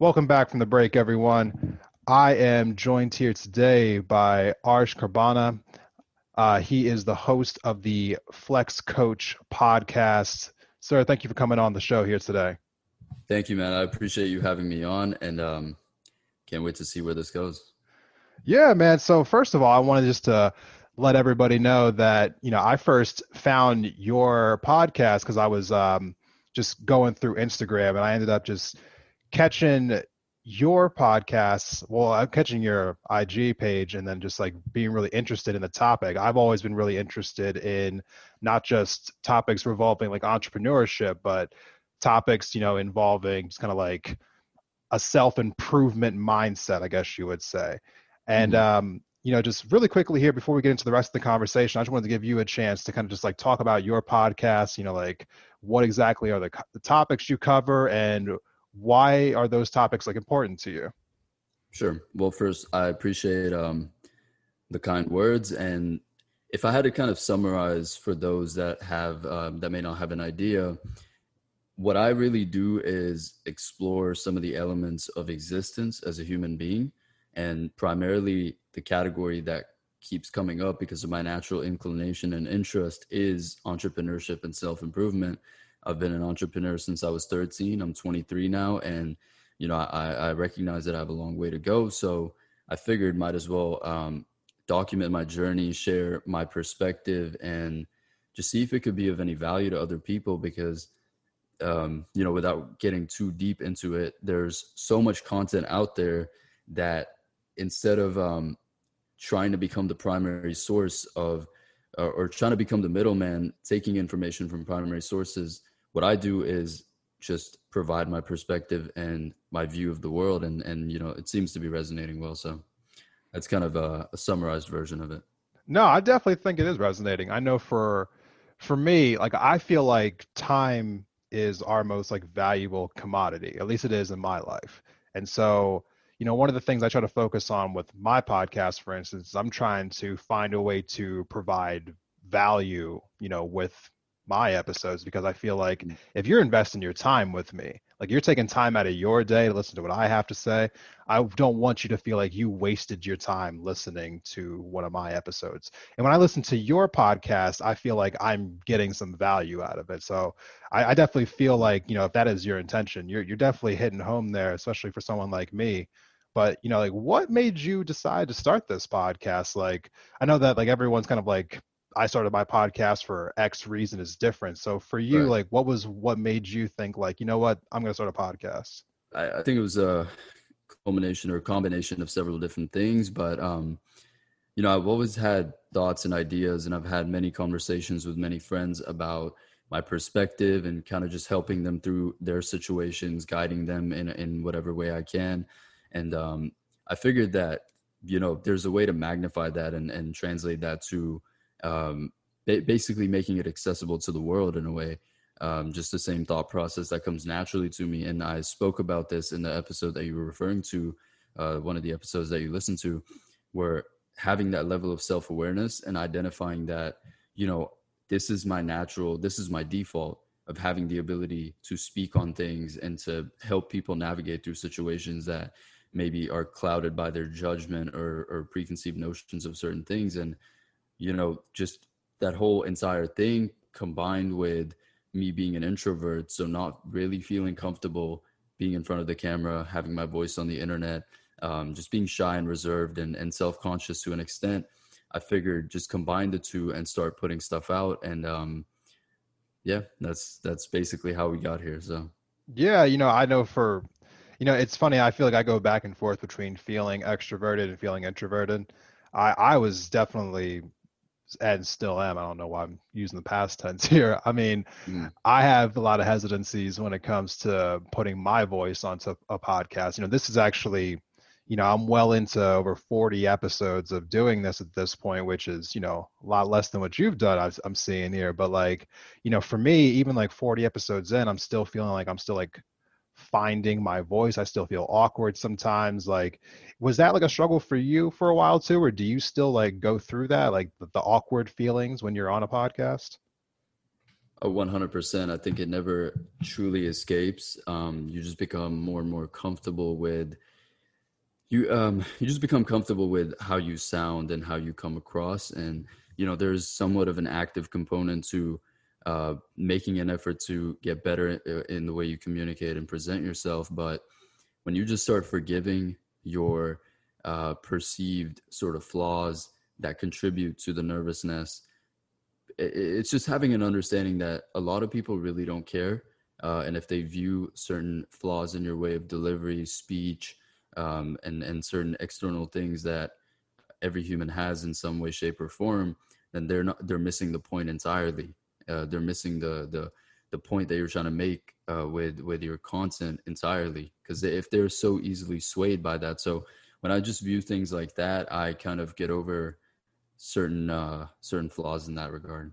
Welcome back from the break, everyone. I am joined here today by Arsh Karbana. Uh, he is the host of the Flex Coach podcast. Sir, thank you for coming on the show here today. Thank you, man. I appreciate you having me on and um, can't wait to see where this goes. Yeah, man. So, first of all, I wanted just to let everybody know that, you know, I first found your podcast because I was um, just going through Instagram and I ended up just catching your podcasts well i'm catching your ig page and then just like being really interested in the topic i've always been really interested in not just topics revolving like entrepreneurship but topics you know involving just kind of like a self-improvement mindset i guess you would say and mm-hmm. um you know just really quickly here before we get into the rest of the conversation i just wanted to give you a chance to kind of just like talk about your podcast you know like what exactly are the, the topics you cover and why are those topics like important to you? Sure. Well first i appreciate um the kind words and if i had to kind of summarize for those that have um, that may not have an idea what i really do is explore some of the elements of existence as a human being and primarily the category that keeps coming up because of my natural inclination and interest is entrepreneurship and self-improvement I've been an entrepreneur since I was 13. I'm 23 now, and you know I, I recognize that I have a long way to go. So I figured might as well um, document my journey, share my perspective, and just see if it could be of any value to other people. Because um, you know, without getting too deep into it, there's so much content out there that instead of um, trying to become the primary source of or, or trying to become the middleman, taking information from primary sources, what I do is just provide my perspective and my view of the world, and and you know it seems to be resonating well. So that's kind of a, a summarized version of it. No, I definitely think it is resonating. I know for for me, like I feel like time is our most like valuable commodity. At least it is in my life. And so, you know, one of the things I try to focus on with my podcast, for instance, I'm trying to find a way to provide value, you know, with my episodes because I feel like mm. if you're investing your time with me, like you're taking time out of your day to listen to what I have to say, I don't want you to feel like you wasted your time listening to one of my episodes. And when I listen to your podcast, I feel like I'm getting some value out of it. So I, I definitely feel like, you know, if that is your intention, you're you're definitely hitting home there, especially for someone like me but you know like what made you decide to start this podcast like i know that like everyone's kind of like I started my podcast for X reason is different. So for you, right. like, what was what made you think like, you know what, I'm going to start a podcast? I, I, think it was a culmination or a combination of several different things, but um, you know, I've always had thoughts and ideas, and I've had many conversations with many friends about my perspective and kind of just helping them through their situations, guiding them in in whatever way I can, and um, I figured that you know there's a way to magnify that and and translate that to um, ba- basically making it accessible to the world in a way. Um, just the same thought process that comes naturally to me. And I spoke about this in the episode that you were referring to, uh, one of the episodes that you listened to, where having that level of self awareness and identifying that, you know, this is my natural, this is my default of having the ability to speak on things and to help people navigate through situations that maybe are clouded by their judgment or, or preconceived notions of certain things. And you know, just that whole entire thing combined with me being an introvert, so not really feeling comfortable being in front of the camera, having my voice on the internet, um, just being shy and reserved and, and self conscious to an extent. I figured just combine the two and start putting stuff out. And um, yeah, that's that's basically how we got here. So yeah, you know, I know for you know, it's funny. I feel like I go back and forth between feeling extroverted and feeling introverted. I I was definitely and still am. I don't know why I'm using the past tense here. I mean, mm. I have a lot of hesitancies when it comes to putting my voice onto a podcast. You know, this is actually, you know, I'm well into over 40 episodes of doing this at this point, which is, you know, a lot less than what you've done. I'm seeing here, but like, you know, for me, even like 40 episodes in, I'm still feeling like I'm still like finding my voice. I still feel awkward sometimes. Like, was that like a struggle for you for a while too, or do you still like go through that, like the, the awkward feelings when you're on a podcast? one hundred percent. I think it never truly escapes. Um, you just become more and more comfortable with you. Um, you just become comfortable with how you sound and how you come across, and you know there's somewhat of an active component to uh, making an effort to get better in the way you communicate and present yourself. But when you just start forgiving your uh, perceived sort of flaws that contribute to the nervousness it's just having an understanding that a lot of people really don't care uh, and if they view certain flaws in your way of delivery speech um, and and certain external things that every human has in some way shape or form then they're not they're missing the point entirely uh, they're missing the the the point that you're trying to make uh, with with your content entirely because if they're so easily swayed by that. So when i just view things like that i kind of get over certain uh certain flaws in that regard